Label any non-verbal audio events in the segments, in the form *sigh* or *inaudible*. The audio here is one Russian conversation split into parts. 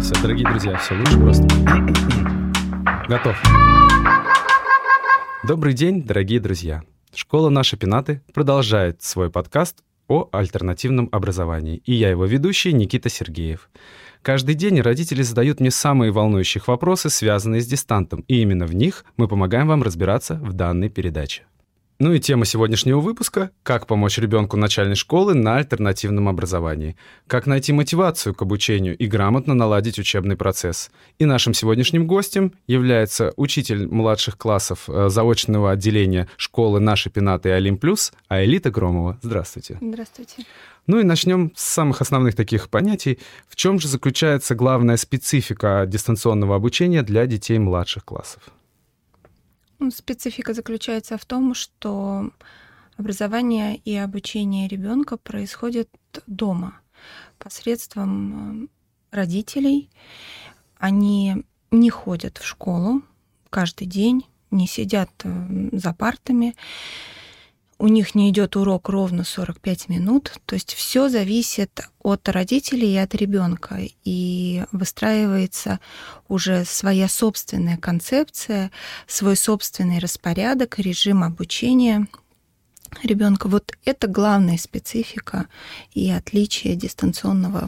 все, дорогие друзья, все лучше просто. *coughs* Готов. Добрый день, дорогие друзья. Школа «Наши пенаты» продолжает свой подкаст о альтернативном образовании. И я его ведущий Никита Сергеев. Каждый день родители задают мне самые волнующие вопросы, связанные с дистантом, и именно в них мы помогаем вам разбираться в данной передаче. Ну и тема сегодняшнего выпуска – как помочь ребенку начальной школы на альтернативном образовании, как найти мотивацию к обучению и грамотно наладить учебный процесс. И нашим сегодняшним гостем является учитель младших классов э, заочного отделения школы «Наши пенаты» и «Олим Плюс» Аэлита Громова. Здравствуйте. Здравствуйте. Ну и начнем с самых основных таких понятий. В чем же заключается главная специфика дистанционного обучения для детей младших классов? Специфика заключается в том, что образование и обучение ребенка происходит дома посредством э, родителей. Они не ходят в школу каждый день, не сидят э, за партами у них не идет урок ровно 45 минут. То есть все зависит от родителей и от ребенка. И выстраивается уже своя собственная концепция, свой собственный распорядок, режим обучения ребенка. Вот это главная специфика и отличие дистанционного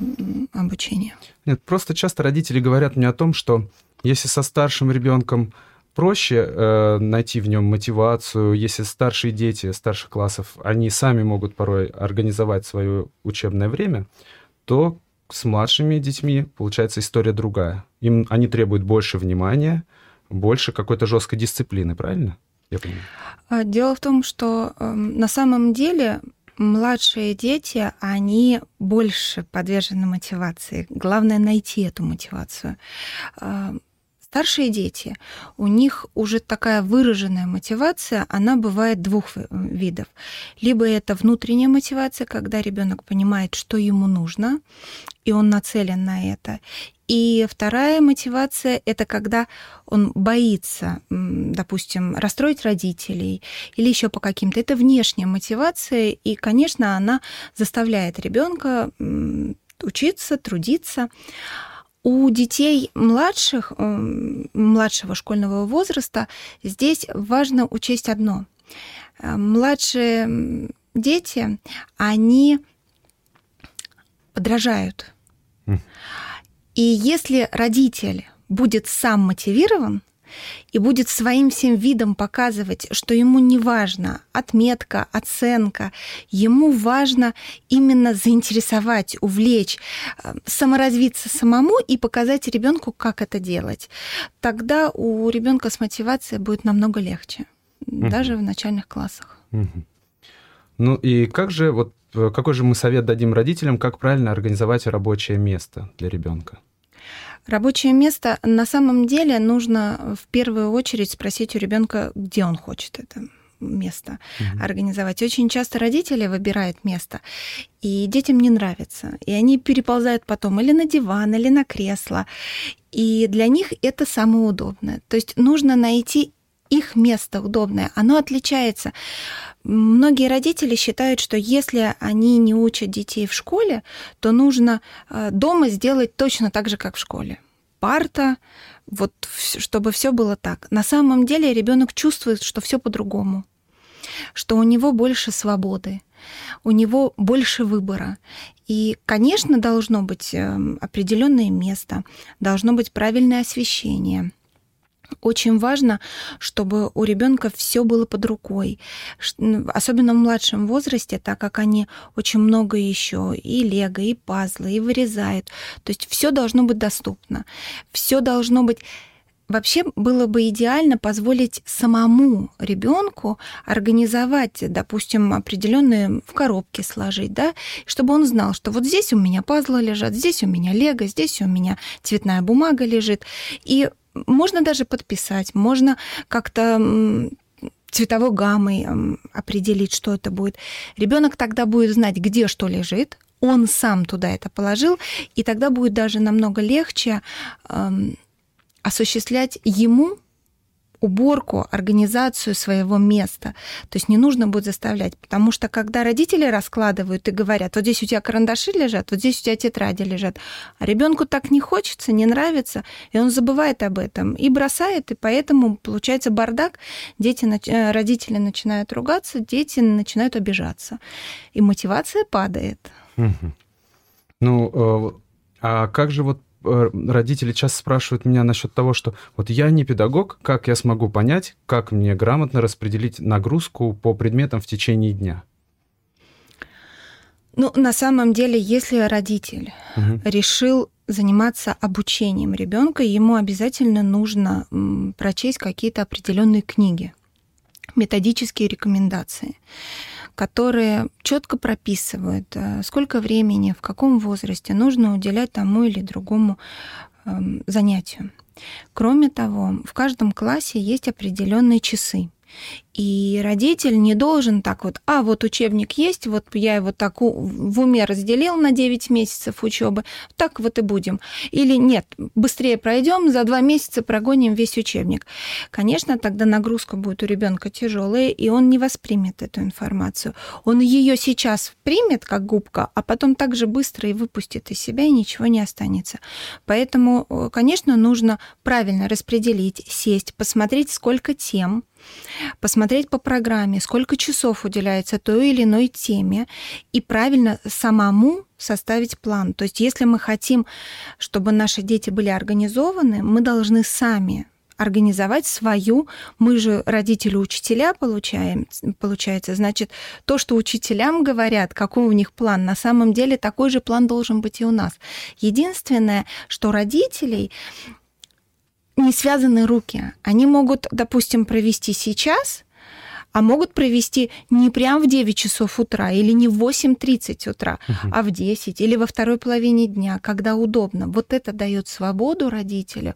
обучения. Нет, просто часто родители говорят мне о том, что если со старшим ребенком проще э, найти в нем мотивацию, если старшие дети старших классов, они сами могут порой организовать свое учебное время, то с младшими детьми получается история другая. Им они требуют больше внимания, больше какой-то жесткой дисциплины, правильно? Я понимаю. А, дело в том, что э, на самом деле младшие дети, они больше подвержены мотивации. Главное найти эту мотивацию. Старшие дети, у них уже такая выраженная мотивация, она бывает двух видов. Либо это внутренняя мотивация, когда ребенок понимает, что ему нужно, и он нацелен на это. И вторая мотивация – это когда он боится, допустим, расстроить родителей или еще по каким-то. Это внешняя мотивация, и, конечно, она заставляет ребенка учиться, трудиться. У детей младших, младшего школьного возраста здесь важно учесть одно. Э, младшие дети, они подражают. И если родитель будет сам мотивирован, и будет своим всем видом показывать, что ему не важно отметка, оценка, ему важно именно заинтересовать, увлечь, э, саморазвиться самому и показать ребенку, как это делать. Тогда у ребенка с мотивацией будет намного легче, угу. даже в начальных классах. Угу. Ну и как же, вот э, какой же мы совет дадим родителям, как правильно организовать рабочее место для ребенка? Рабочее место на самом деле нужно в первую очередь спросить у ребенка, где он хочет это место угу. организовать. Очень часто родители выбирают место, и детям не нравится. И они переползают потом или на диван, или на кресло. И для них это самое удобное. То есть нужно найти их место удобное. Оно отличается Многие родители считают, что если они не учат детей в школе, то нужно э, дома сделать точно так же, как в школе. Парта, вот чтобы все было так. На самом деле ребенок чувствует, что все по-другому, что у него больше свободы, у него больше выбора. И, конечно, должно быть эм, определенное место, должно быть правильное освещение – очень важно, чтобы у ребенка все было под рукой, особенно в младшем возрасте, так как они очень много еще и лего, и пазлы, и вырезают. То есть все должно быть доступно, все должно быть Вообще было бы идеально позволить самому ребенку организовать, допустим, определенные в коробке сложить, да, чтобы он знал, что вот здесь у меня пазлы лежат, здесь у меня лего, здесь у меня цветная бумага лежит. И можно даже подписать, можно как-то цветовой гаммой определить, что это будет. Ребенок тогда будет знать, где что лежит, он сам туда это положил, и тогда будет даже намного легче осуществлять ему уборку, организацию своего места. То есть не нужно будет заставлять, потому что когда родители раскладывают и говорят, вот здесь у тебя карандаши лежат, вот здесь у тебя тетради лежат, а ребенку так не хочется, не нравится, и он забывает об этом и бросает, и поэтому получается бардак, дети, э, родители начинают ругаться, дети начинают обижаться, и мотивация падает. Ну, э, а как же вот родители часто спрашивают меня насчет того, что вот я не педагог, как я смогу понять, как мне грамотно распределить нагрузку по предметам в течение дня? Ну, на самом деле, если родитель угу. решил заниматься обучением ребенка, ему обязательно нужно прочесть какие-то определенные книги, методические рекомендации которые четко прописывают, э, сколько времени, в каком возрасте нужно уделять тому или другому эм, занятию. Кроме того, в каждом классе есть определенные часы. И родитель не должен так вот, а вот учебник есть, вот я его так в уме разделил на 9 месяцев учебы, так вот и будем. Или нет, быстрее пройдем, за два месяца прогоним весь учебник. Конечно, тогда нагрузка будет у ребенка тяжелая, и он не воспримет эту информацию. Он ее сейчас примет как губка, а потом так же быстро и выпустит из себя, и ничего не останется. Поэтому, э, конечно, нужно правильно распределить, сесть, посмотреть, сколько тем, посмотреть по программе, сколько часов уделяется той или иной теме, и правильно самому составить план. То есть если мы хотим, чтобы наши дети были организованы, мы должны сами организовать свою. Мы же родители учителя получаем, получается. Значит, то, что учителям говорят, какой у них план, на самом деле такой же план должен быть и у нас. Единственное, что родителей не связаны руки. Они могут, допустим, провести сейчас, а могут провести не прям в 9 часов утра или не в 8.30 утра, uh-huh. а в 10 или во второй половине дня, когда удобно. Вот это дает свободу родителю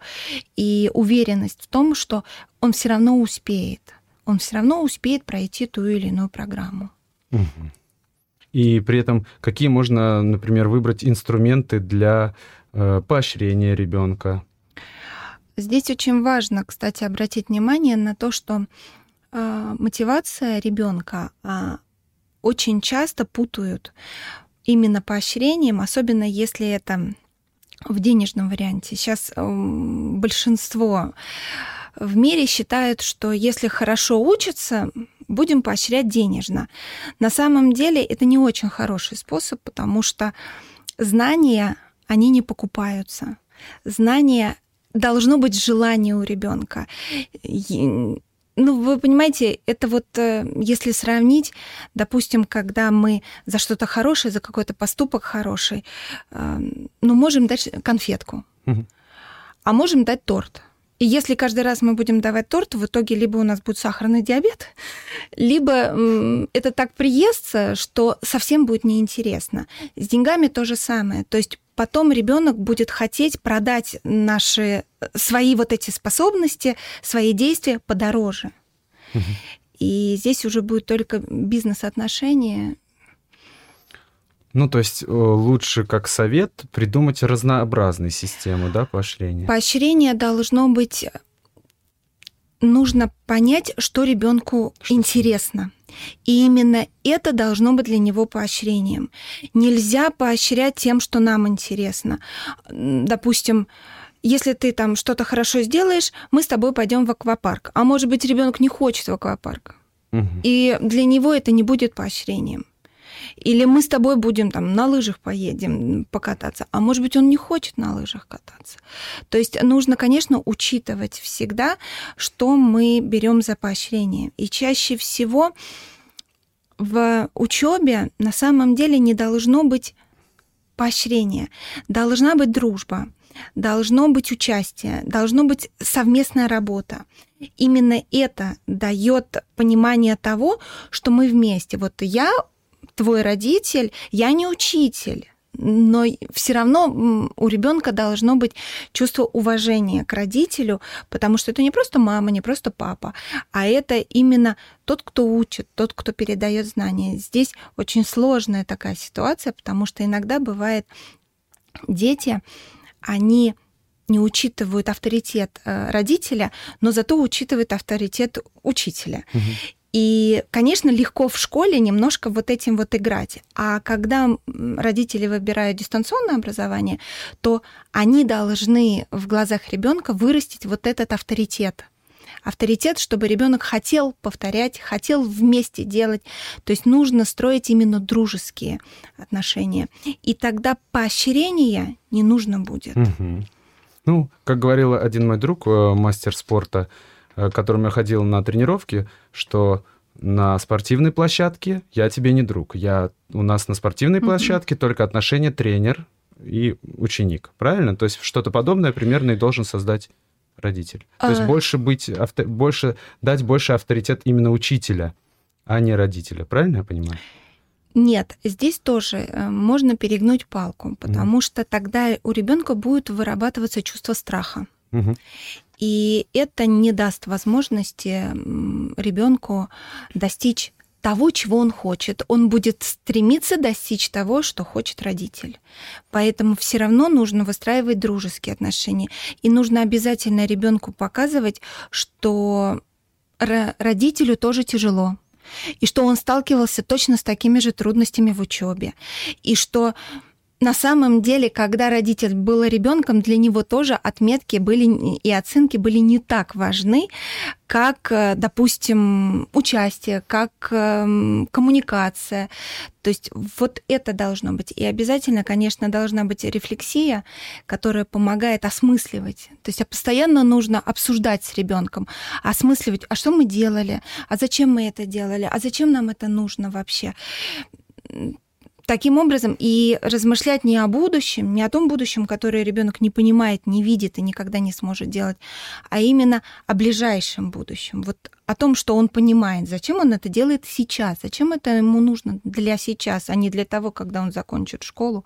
и уверенность в том, что он все равно успеет. Он все равно успеет пройти ту или иную программу. Uh-huh. И при этом какие можно, например, выбрать инструменты для э, поощрения ребенка? Здесь очень важно, кстати, обратить внимание на то, что мотивация ребенка э, очень часто путают именно поощрением, особенно если это в денежном варианте. Сейчас большинство в мире считают, что если хорошо учатся, будем поощрять денежно. На самом деле это не очень хороший способ, потому что знания, они не покупаются. Знания должно быть желание у ребенка. Ну, вы понимаете, это вот э, если сравнить, допустим, когда мы за что-то хорошее, за какой-то поступок хороший, э, ну, можем дать конфетку, угу. а можем дать торт. И если каждый раз мы будем давать торт, в итоге либо у нас будет сахарный диабет, *laughs* либо это так приестся, что совсем будет неинтересно. С деньгами то же самое. То есть потом ребенок будет хотеть продать наши свои вот эти способности, свои действия подороже. И здесь уже будет только бизнес-отношения. Ну, то есть э, лучше как совет придумать разнообразные системы, да, поощрения? Поощрение должно быть... Нужно понять, что ребенку интересно. И именно это должно быть для него поощрением. Нельзя поощрять тем, что нам интересно. Допустим, если ты там что-то хорошо сделаешь, мы с тобой пойдем в аквапарк. А может быть, ребенок не хочет в аквапарк. Угу. И для него это не будет поощрением. Или мы с тобой будем там на лыжах поедем покататься, а может быть он не хочет на лыжах кататься. То есть нужно, конечно, учитывать всегда, что мы берем за поощрение. И чаще всего в учебе на самом деле не должно быть поощрения, должна быть дружба, должно быть участие, должно быть совместная работа. Именно это дает понимание того, что мы вместе. Вот я твой родитель, я не учитель но все равно у ребенка должно быть чувство уважения к родителю, потому что это не просто мама, не просто папа, а это именно тот, кто учит, тот, кто передает знания. Здесь очень сложная такая ситуация, потому что иногда бывает дети, они не учитывают авторитет э, родителя, но зато учитывают авторитет учителя. Угу. И, конечно, легко в школе немножко вот этим вот играть. А когда родители выбирают дистанционное образование, то они должны в глазах ребенка вырастить вот этот авторитет авторитет, чтобы ребенок хотел повторять, хотел вместе делать. То есть нужно строить именно дружеские отношения. И тогда поощрения не нужно будет. Угу. Ну, как говорил один мой друг, э, мастер спорта, к которому я ходил на тренировки, что на спортивной площадке я тебе не друг. Я, у нас на спортивной площадке mm-hmm. только отношения тренер и ученик. Правильно? То есть что-то подобное примерно и должен создать родитель. То есть а. больше быть, авто, больше, дать больше авторитет именно учителя, а не родителя. Правильно я понимаю? Нет, здесь тоже э, можно перегнуть палку, потому mm. что тогда у ребенка будет вырабатываться чувство страха. Mm-hmm. И это не даст возможности ребенку достичь того, чего он хочет. Он будет стремиться достичь того, что хочет родитель. Поэтому все равно нужно выстраивать дружеские отношения. И нужно обязательно ребенку показывать, что родителю тоже тяжело. И что он сталкивался точно с такими же трудностями в учебе. И что на самом деле, когда родитель был ребенком, для него тоже отметки были и оценки были не так важны, как, э, допустим, участие, как эм, коммуникация. То есть вот это должно быть. И обязательно, конечно, должна быть рефлексия, которая помогает осмысливать. То есть постоянно нужно обсуждать с ребенком, осмысливать, а что мы делали, а зачем мы это делали, а зачем нам это нужно вообще таким образом и размышлять не о будущем, не о том будущем, которое ребенок не понимает, не видит и никогда не сможет делать, а именно о ближайшем будущем. Вот о том, что он понимает, зачем он это делает сейчас, зачем это ему нужно для сейчас, а не для того, когда он закончит школу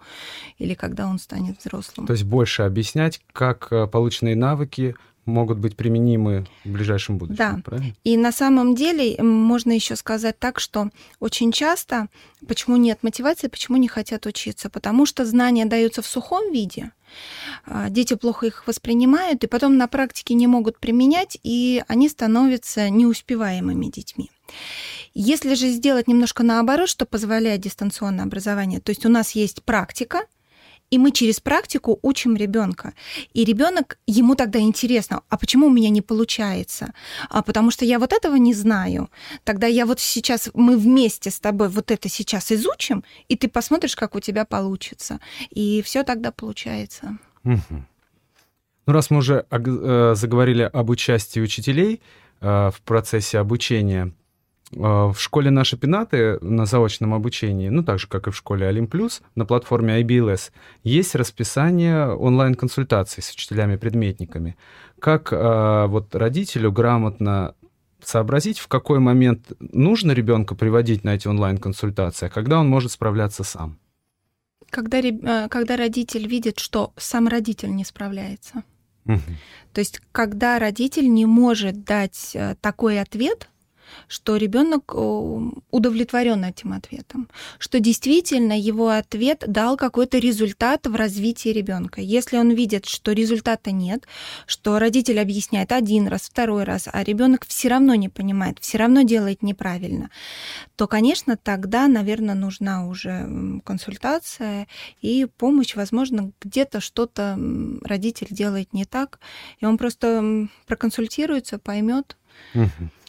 или когда он станет взрослым. То есть больше объяснять, как э, полученные навыки могут быть применимы в ближайшем будущем. Да. Правильно? И на самом деле можно еще сказать так, что очень часто почему нет мотивации, почему не хотят учиться, потому что знания даются в сухом виде, а, дети плохо их воспринимают, и потом на практике не могут применять, и они становятся неуспеваемыми детьми. Если же сделать немножко наоборот, что позволяет дистанционное образование, то есть у нас есть практика, и мы через практику учим ребенка. И ребенок, ему тогда интересно, а почему у меня не получается? А потому что я вот этого не знаю. Тогда я вот сейчас, мы вместе с тобой вот это сейчас изучим, и ты посмотришь, как у тебя получится. И все тогда получается. Угу. Ну, раз мы уже э, заговорили об участии учителей э, в процессе обучения, в школе наши пенаты на заочном обучении, ну так же, как и в школе Олимплюс, на платформе IBLS, есть расписание онлайн-консультаций с учителями-предметниками. Как э, вот родителю грамотно сообразить, в какой момент нужно ребенка приводить на эти онлайн-консультации, а когда он может справляться сам? Когда, э, когда родитель видит, что сам родитель не справляется. Угу. То есть, когда родитель не может дать э, такой ответ, что ребенок удовлетворен этим ответом, что действительно его ответ дал какой-то результат в развитии ребенка. Если он видит, что результата нет, что родитель объясняет один раз, второй раз, а ребенок все равно не понимает, все равно делает неправильно, то, конечно, тогда, наверное, нужна уже консультация и помощь, возможно, где-то что-то родитель делает не так, и он просто проконсультируется, поймет.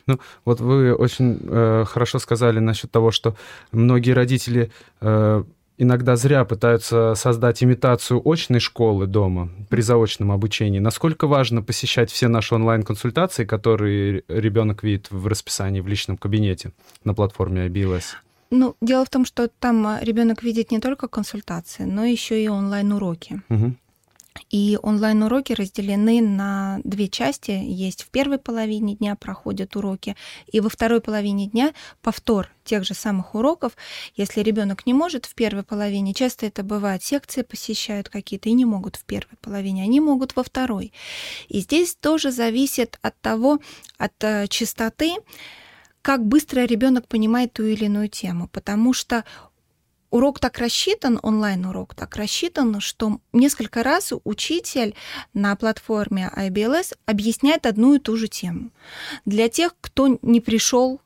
Ну, вот вы очень э, хорошо сказали насчет того, что многие родители э, иногда зря пытаются создать имитацию очной школы дома при заочном обучении. Насколько важно посещать все наши онлайн-консультации, которые ребенок видит в расписании в личном кабинете на платформе IBLS? Ну, дело в том, что там э, ребенок видит не только консультации, но еще и онлайн-уроки. Угу. И онлайн-уроки разделены на две части. Есть в первой половине дня проходят уроки, и во второй половине дня повтор тех же самых уроков. Если ребенок не может в первой половине, часто это бывает, секции посещают какие-то и не могут в первой половине, они могут во второй. И здесь тоже зависит от того, от э, частоты, как быстро ребенок понимает ту или иную тему, потому что урок так рассчитан, онлайн-урок так рассчитан, что несколько раз учитель на платформе IBLS объясняет одну и ту же тему. Для тех, кто не пришел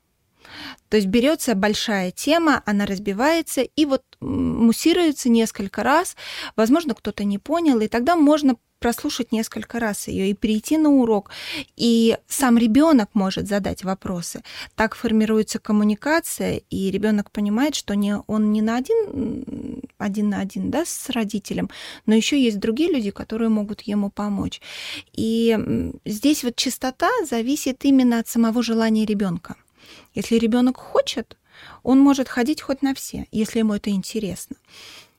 то есть берется большая тема, она разбивается и вот муссируется несколько раз. Возможно, кто-то не понял, и тогда можно прослушать несколько раз ее и перейти на урок. И сам ребенок может задать вопросы. Так формируется коммуникация, и ребенок понимает, что не, он не на один, один на один да, с родителем, но еще есть другие люди, которые могут ему помочь. И здесь вот чистота зависит именно от самого желания ребенка. Если ребенок хочет, он может ходить хоть на все, если ему это интересно.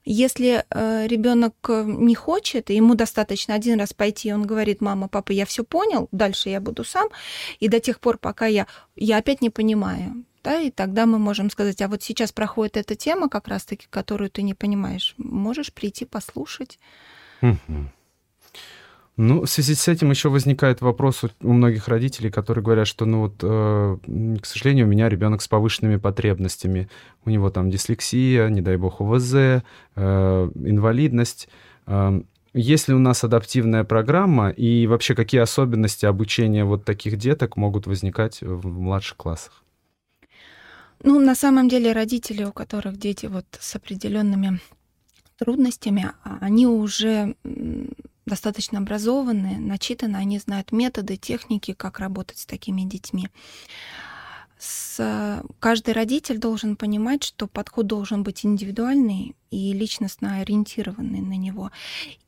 Если э, ребенок э, не хочет, и ему достаточно один раз пойти, и он говорит, мама, папа, я все понял, дальше я буду сам, и до тех пор, пока я, я опять не понимаю, да, и тогда мы можем сказать, а вот сейчас проходит эта тема, как раз-таки, которую ты не понимаешь, можешь прийти послушать. Ну, в связи с этим еще возникает вопрос у многих родителей, которые говорят, что, ну вот, э, к сожалению, у меня ребенок с повышенными потребностями, у него там дислексия, не дай бог ОВЗ, э, инвалидность. Э, есть ли у нас адаптивная программа и вообще какие особенности обучения вот таких деток могут возникать в младших классах? Ну, на самом деле родители, у которых дети вот с определенными трудностями, а, они уже достаточно образованные, начитаны, они знают методы, техники, как работать с такими детьми. С... Каждый родитель должен понимать, что подход должен быть индивидуальный, и личностно ориентированный на него.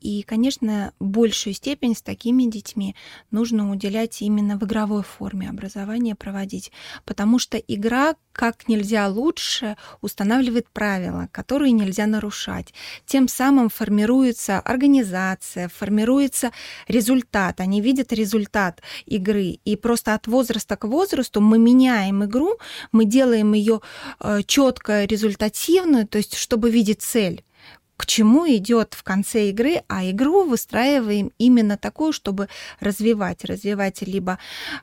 И, конечно, большую степень с такими детьми нужно уделять именно в игровой форме образования проводить, потому что игра как нельзя лучше устанавливает правила, которые нельзя нарушать. Тем самым формируется организация, формируется результат. Они видят результат игры. И просто от возраста к возрасту мы меняем игру, мы делаем ее э, четко результативную, то есть чтобы видеть цель к чему идет в конце игры, а игру выстраиваем именно такую, чтобы развивать, развивать либо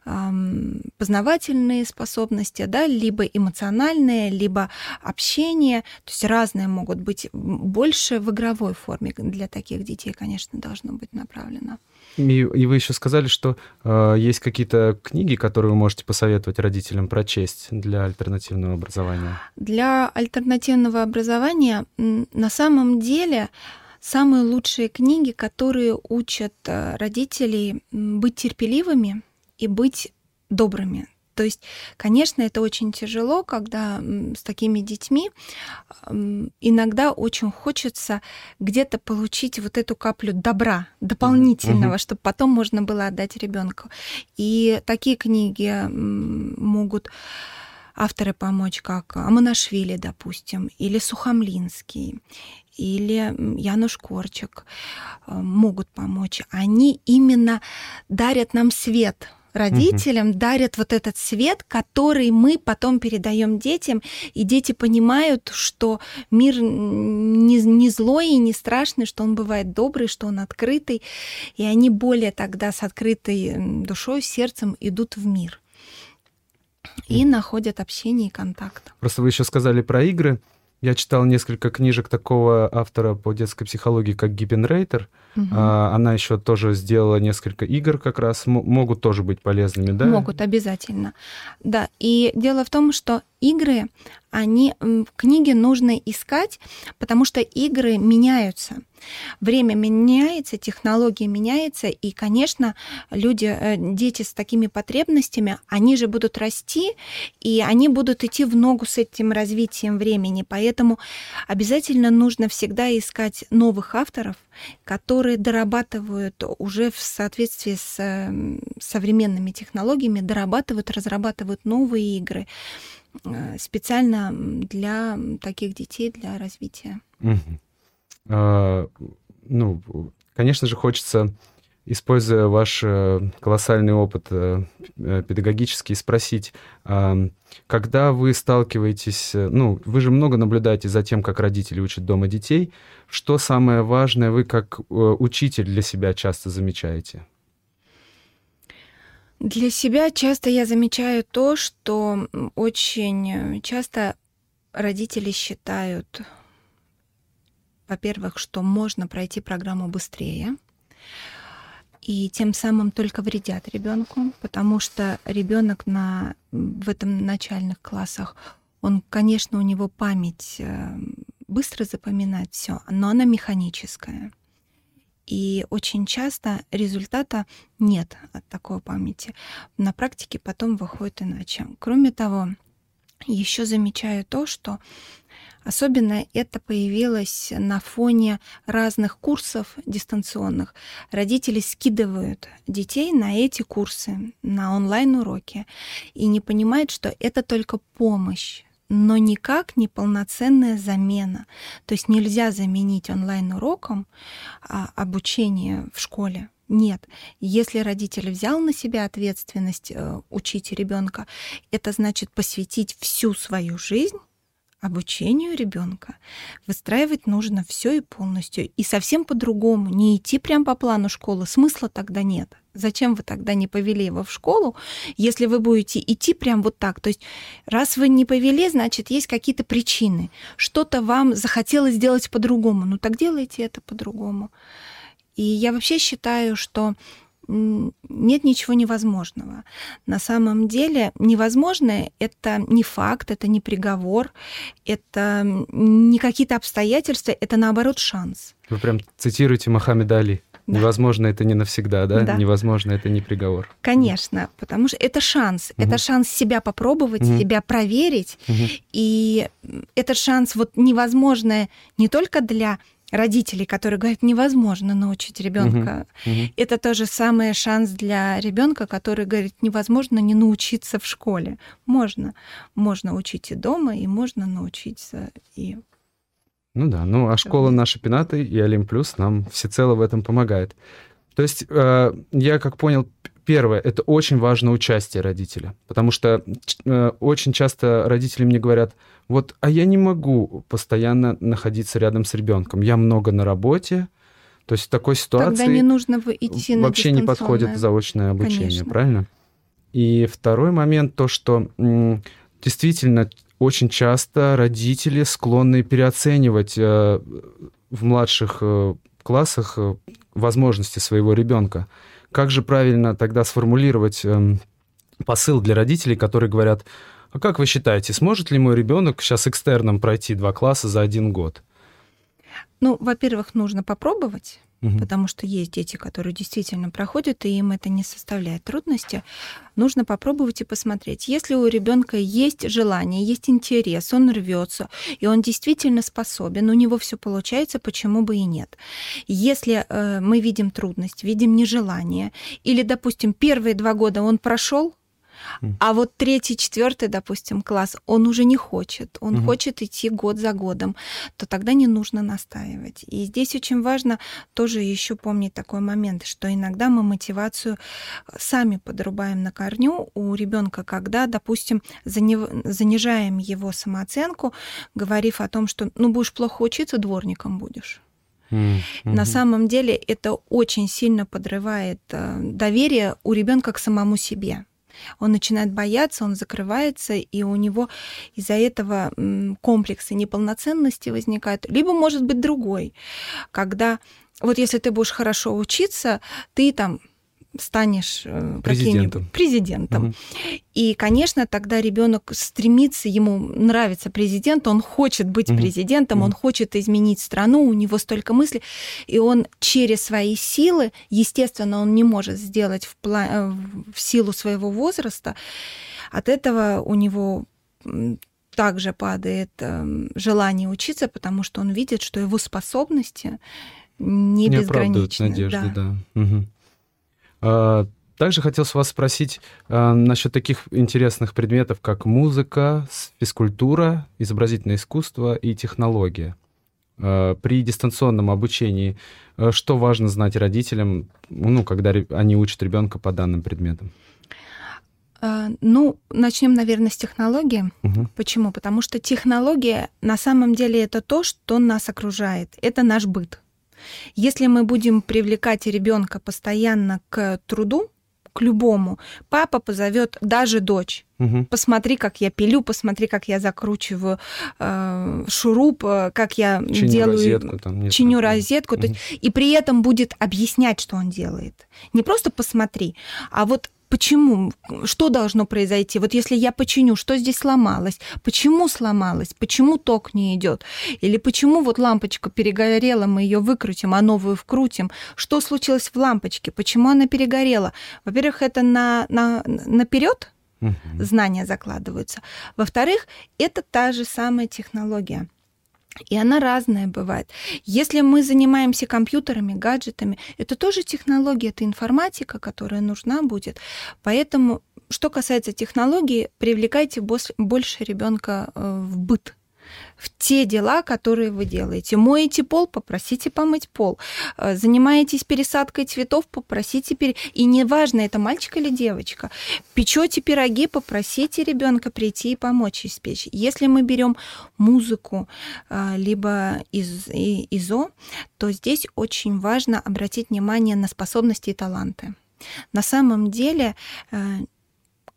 эм, познавательные способности, да, либо эмоциональные, либо общение, то есть разные могут быть больше в игровой форме для таких детей, конечно, должно быть направлено. И, и вы еще сказали, что э, есть какие-то книги, которые вы можете посоветовать родителям прочесть для альтернативного образования. Для альтернативного образования на самом деле самые лучшие книги, которые учат э, родителей быть терпеливыми и быть добрыми. То есть, конечно, это очень тяжело, когда с такими детьми иногда очень хочется где-то получить вот эту каплю добра дополнительного, угу. чтобы потом можно было отдать ребенку. И такие книги могут авторы помочь, как Аманашвили, допустим, или Сухомлинский, или Януш Корчик э, могут помочь. Они именно дарят нам свет родителям, угу. дарят вот этот свет, который мы потом передаем детям, и дети понимают, что мир не, не злой и не страшный, что он бывает добрый, что он открытый, и они более тогда с открытой душой, сердцем идут в мир и находят общение и контакт. Просто вы еще сказали про игры. Я читал несколько книжек такого автора по детской психологии, как Гиббен Рейтер. Угу. А, она еще тоже сделала несколько игр, как раз могут тоже быть полезными, да? Могут обязательно, да. И дело в том, что игры, они книги нужно искать, потому что игры меняются. Время меняется, технологии меняются, и, конечно, люди, э, дети с такими потребностями, они же будут расти, и они будут идти в ногу с этим развитием времени. Поэтому обязательно нужно всегда искать новых авторов, которые дорабатывают уже в соответствии с современными технологиями, дорабатывают, разрабатывают новые игры. Э, специально для таких детей, для развития. А, ну, конечно же, хочется, используя ваш э, колоссальный опыт э, педагогический, спросить, а, когда вы сталкиваетесь, ну, вы же много наблюдаете за тем, как родители учат дома детей, что самое важное вы как учитель для себя часто замечаете? Для себя часто я замечаю то, что очень часто родители считают во-первых, что можно пройти программу быстрее, и тем самым только вредят ребенку, потому что ребенок на, в этом начальных классах, он, конечно, у него память э, быстро запоминает все, но она механическая. И очень часто результата нет от такой памяти. На практике потом выходит иначе. Кроме того, еще замечаю то, что Особенно это появилось на фоне разных курсов дистанционных. Родители скидывают детей на эти курсы, на онлайн-уроки, и не понимают, что это только помощь но никак не полноценная замена. То есть нельзя заменить онлайн-уроком а, обучение в школе. Нет, если родитель взял на себя ответственность э, учить ребенка, это значит посвятить всю свою жизнь обучению ребенка выстраивать нужно все и полностью. И совсем по-другому. Не идти прям по плану школы. Смысла тогда нет. Зачем вы тогда не повели его в школу, если вы будете идти прям вот так? То есть раз вы не повели, значит, есть какие-то причины. Что-то вам захотелось сделать по-другому. Ну так делайте это по-другому. И я вообще считаю, что нет ничего невозможного. На самом деле невозможное — это не факт, это не приговор, это не какие-то обстоятельства, это наоборот шанс. Вы прям цитируете Мохаммеда Али. Да. Невозможно это не навсегда, да? да? Невозможно это не приговор. Конечно, потому что это шанс. Угу. Это шанс себя попробовать, угу. себя проверить. Угу. И этот шанс вот невозможное не только для родителей, которые говорят, невозможно научить ребенка. Угу, угу. Это тоже самый шанс для ребенка, который говорит, невозможно не научиться в школе. Можно. Можно учить и дома, и можно научиться и... Ну да, ну а школа наши пенаты и Олим Плюс нам всецело в этом помогает. То есть э, я как понял, первое, это очень важно участие родителя, потому что э, очень часто родители мне говорят, вот, а я не могу постоянно находиться рядом с ребенком. Я много на работе. То есть в такой ситуации... Тогда не нужно идти на Вообще не подходит заочное обучение, Конечно. правильно? И второй момент, то, что действительно очень часто родители склонны переоценивать э, в младших э, классах э, возможности своего ребенка. Как же правильно тогда сформулировать эм, посыл для родителей, которые говорят, а как вы считаете, сможет ли мой ребенок сейчас экстерном пройти два класса за один год? Ну, во-первых, нужно попробовать, угу. потому что есть дети, которые действительно проходят, и им это не составляет трудности. Нужно попробовать и посмотреть. Если у ребенка есть желание, есть интерес, он рвется, и он действительно способен, у него все получается, почему бы и нет. Если э, мы видим трудность, видим нежелание, или, допустим, первые два года он прошел, а вот третий, четвертый, допустим, класс, он уже не хочет, он угу. хочет идти год за годом, то тогда не нужно настаивать. И здесь очень важно тоже еще помнить такой момент, что иногда мы мотивацию сами подрубаем на корню у ребенка, когда, допустим, занижаем его самооценку, говорив о том, что ну будешь плохо учиться, дворником будешь. Mm-hmm. На самом деле это очень сильно подрывает э, доверие у ребенка к самому себе он начинает бояться, он закрывается, и у него из-за этого комплексы неполноценности возникают. Либо может быть другой, когда вот если ты будешь хорошо учиться, ты там станешь э, президентом. президентом. Угу. И, конечно, тогда ребенок стремится, ему нравится президент, он хочет быть угу. президентом, угу. он хочет изменить страну, у него столько мыслей, и он через свои силы, естественно, он не может сделать в, пла- э, в силу своего возраста, от этого у него также падает эм, желание учиться, потому что он видит, что его способности не, не безграничны. надежды, да. да. Угу. А, также хотел с вас спросить а, насчет таких интересных предметов, как музыка, физкультура, изобразительное искусство и технология. А, при дистанционном обучении что важно знать родителям, ну, когда они учат ребенка по данным предметам? Ну, начнем, наверное, с технологии. Угу. Почему? Потому что технология на самом деле это то, что нас окружает. Это наш быт. Если мы будем привлекать ребенка постоянно к труду, к любому. Папа позовет даже дочь. Угу. Посмотри, как я пилю, посмотри, как я закручиваю э, шуруп, э, как я чиню делаю, розетку, там, чиню розетку. Угу. То есть, и при этом будет объяснять, что он делает. Не просто посмотри, а вот Почему? Что должно произойти? Вот если я починю, что здесь сломалось? Почему сломалось? Почему ток не идет? Или почему вот лампочка перегорела, мы ее выкрутим, а новую вкрутим? Что случилось в лампочке? Почему она перегорела? Во-первых, это на, на, наперед угу. знания закладываются. Во-вторых, это та же самая технология. И она разная бывает. Если мы занимаемся компьютерами, гаджетами, это тоже технология, это информатика, которая нужна будет. Поэтому, что касается технологии, привлекайте больше ребенка э, в быт в те дела, которые вы делаете. Моете пол, попросите помыть пол. Э, занимаетесь пересадкой цветов, попросите пере... И неважно, это мальчик или девочка. Печете пироги, попросите ребенка прийти и помочь испечь. Если мы берем музыку, э, либо из, ИЗО, то здесь очень важно обратить внимание на способности и таланты. На самом деле э,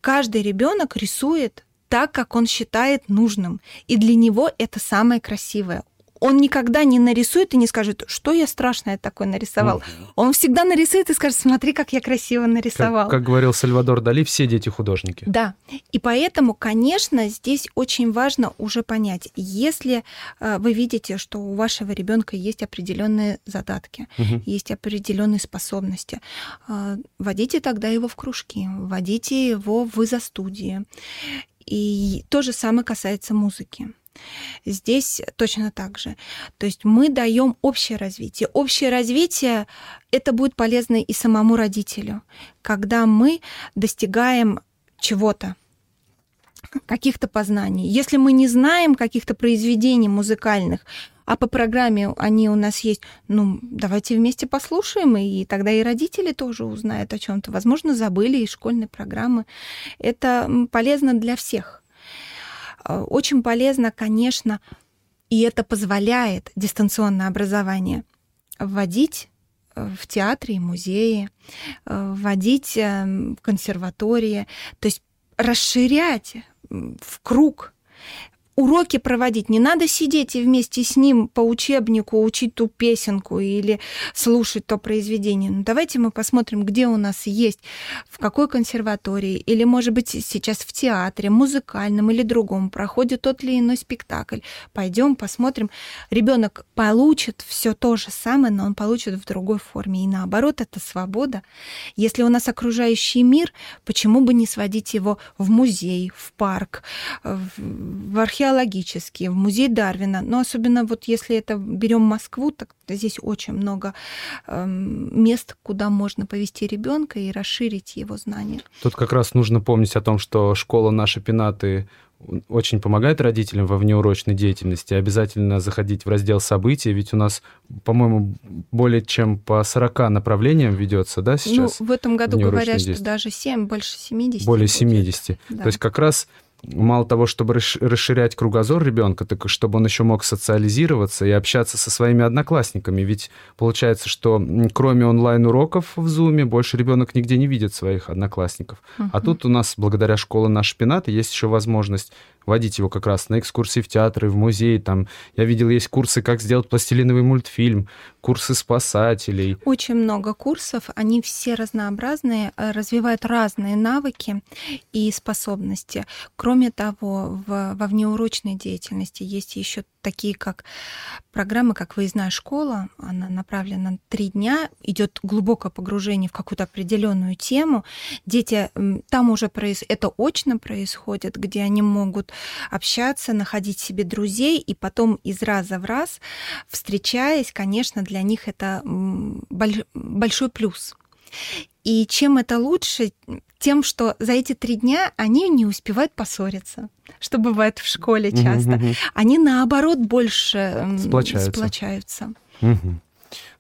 каждый ребенок рисует так, как он считает нужным. И для него это самое красивое он никогда не нарисует и не скажет, что я страшное такое нарисовал. Угу. Он всегда нарисует и скажет, смотри, как я красиво нарисовал. Как, как говорил Сальвадор Дали, все дети художники. Да. И поэтому, конечно, здесь очень важно уже понять, если э, вы видите, что у вашего ребенка есть определенные задатки, угу. есть определенные способности, э, водите тогда его в кружки, водите его в изо-студии. И то же самое касается музыки. Здесь точно так же. То есть мы даем общее развитие. Общее развитие это будет полезно и самому родителю, когда мы достигаем чего-то, каких-то познаний. Если мы не знаем каких-то произведений музыкальных, а по программе они у нас есть, ну, давайте вместе послушаем, и тогда и родители тоже узнают о чем-то. Возможно, забыли из школьной программы. Это полезно для всех. Э, очень полезно, конечно, и это позволяет дистанционное образование вводить э, в театры и музеи, э, вводить в консерватории, то есть расширять в круг уроки проводить. Не надо сидеть и вместе с ним по учебнику учить ту песенку или слушать то произведение. Ну, давайте мы посмотрим, где у нас есть, в какой консерватории, или, может быть, сейчас в театре, музыкальном или другом проходит тот или иной спектакль. Пойдем посмотрим. Ребенок получит все то же самое, но он получит в другой форме. И наоборот, это свобода. Если у нас окружающий мир, почему бы не сводить его в музей, в парк, в археологию, археологические, в музей Дарвина, но особенно вот если это берем Москву, так здесь очень много э, мест, куда можно повести ребенка и расширить его знания. Тут как раз нужно помнить о том, что школа «Наши пенаты» очень помогает родителям во внеурочной деятельности. Обязательно заходить в раздел событий, ведь у нас, по-моему, более чем по 40 направлениям ведется, да, сейчас? Ну, в этом году говорят, что даже 7, больше 70. Более 70. Да. То есть как раз мало того, чтобы расширять кругозор ребенка, так чтобы он еще мог социализироваться и общаться со своими одноклассниками. Ведь получается, что кроме онлайн-уроков в Zoom больше ребенок нигде не видит своих одноклассников. Uh-huh. А тут у нас, благодаря школе «Наш пенат», есть еще возможность водить его как раз на экскурсии в театры, в музей. Там, я видел, есть курсы, как сделать пластилиновый мультфильм, курсы спасателей. Очень много курсов, они все разнообразные, э, развивают разные навыки и способности. Кроме того, в, во внеурочной деятельности есть еще такие как программы, как выездная школа, она направлена на три дня, идет глубокое погружение в какую-то определенную тему. Дети там уже проис... это очно происходит, где они могут общаться, находить себе друзей, и потом из раза в раз, встречаясь, конечно, для них это большой плюс. И чем это лучше? Тем, что за эти три дня они не успевают поссориться, что бывает в школе часто. Они наоборот больше сплочаются. сплочаются. Угу.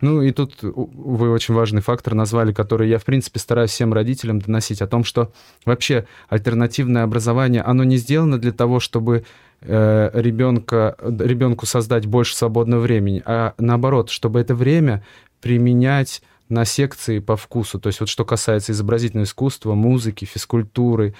Ну и тут вы очень важный фактор назвали, который я, в принципе, стараюсь всем родителям доносить, о том, что вообще альтернативное образование, оно не сделано для того, чтобы э, ребенка, ребенку создать больше свободного времени, а наоборот, чтобы это время применять на секции по вкусу. То есть вот что касается изобразительного искусства, музыки, физкультуры,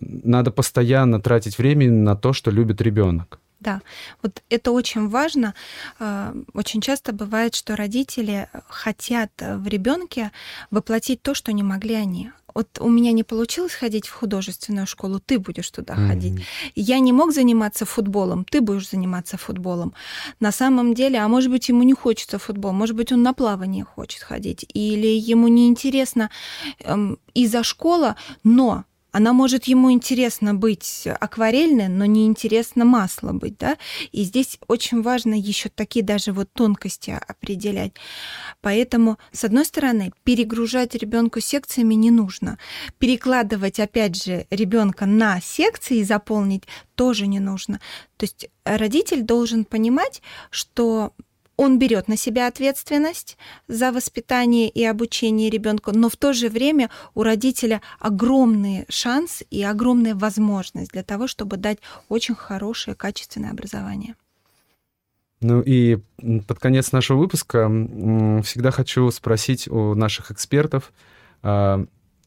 надо постоянно тратить время на то, что любит ребенок. Да, вот это очень важно. А, очень часто бывает, что родители хотят в ребенке воплотить то, что не могли они. Вот у меня не получилось ходить в художественную школу, ты будешь туда mm-hmm. ходить. Я не мог заниматься футболом, ты будешь заниматься футболом. На самом деле, а может быть, ему не хочется футбол, может быть, он на плавание хочет ходить, или ему неинтересно эм, из-за школа, но она может ему интересно быть акварельной, но не интересно масло быть, да? И здесь очень важно еще такие даже вот тонкости определять. Поэтому, с одной стороны, перегружать ребенку секциями не нужно. Перекладывать, опять же, ребенка на секции и заполнить тоже не нужно. То есть родитель должен понимать, что он берет на себя ответственность за воспитание и обучение ребенка, но в то же время у родителя огромный шанс и огромная возможность для того, чтобы дать очень хорошее, качественное образование. Ну и под конец нашего выпуска всегда хочу спросить у наших экспертов, а,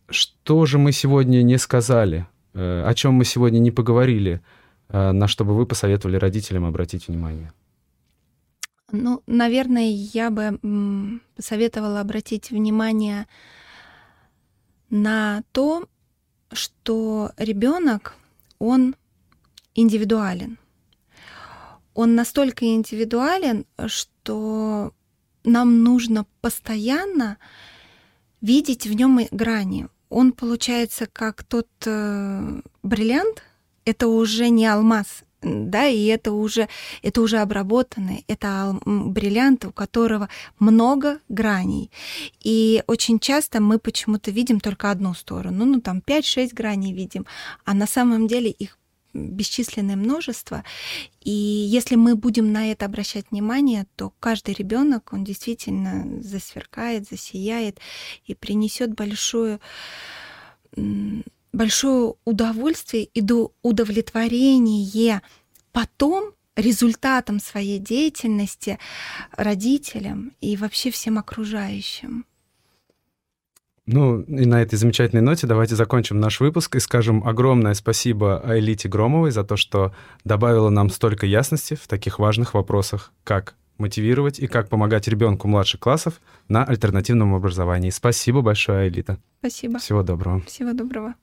что же мы сегодня не сказали, э, о чем мы сегодня не поговорили, э, на что бы вы посоветовали родителям обратить внимание? Ну, наверное, я бы посоветовала обратить внимание на то, что ребенок, он индивидуален. Он настолько индивидуален, что нам нужно постоянно видеть в нем грани. Он получается как тот э, бриллиант, это уже не алмаз, да, и это уже, это уже обработанный, это бриллиант, у которого много граней. И очень часто мы почему-то видим только одну сторону, ну там 5-6 граней видим, а на самом деле их бесчисленное множество. И если мы будем на это обращать внимание, то каждый ребенок, он действительно засверкает, засияет и принесет большую большое удовольствие и удовлетворение потом результатом своей деятельности родителям и вообще всем окружающим. Ну, и на этой замечательной ноте давайте закончим наш выпуск и скажем огромное спасибо Айлите Громовой за то, что добавила нам столько ясности в таких важных вопросах, как мотивировать и как помогать ребенку младших классов на альтернативном образовании. Спасибо большое, Элита. Спасибо. Всего доброго. Всего доброго.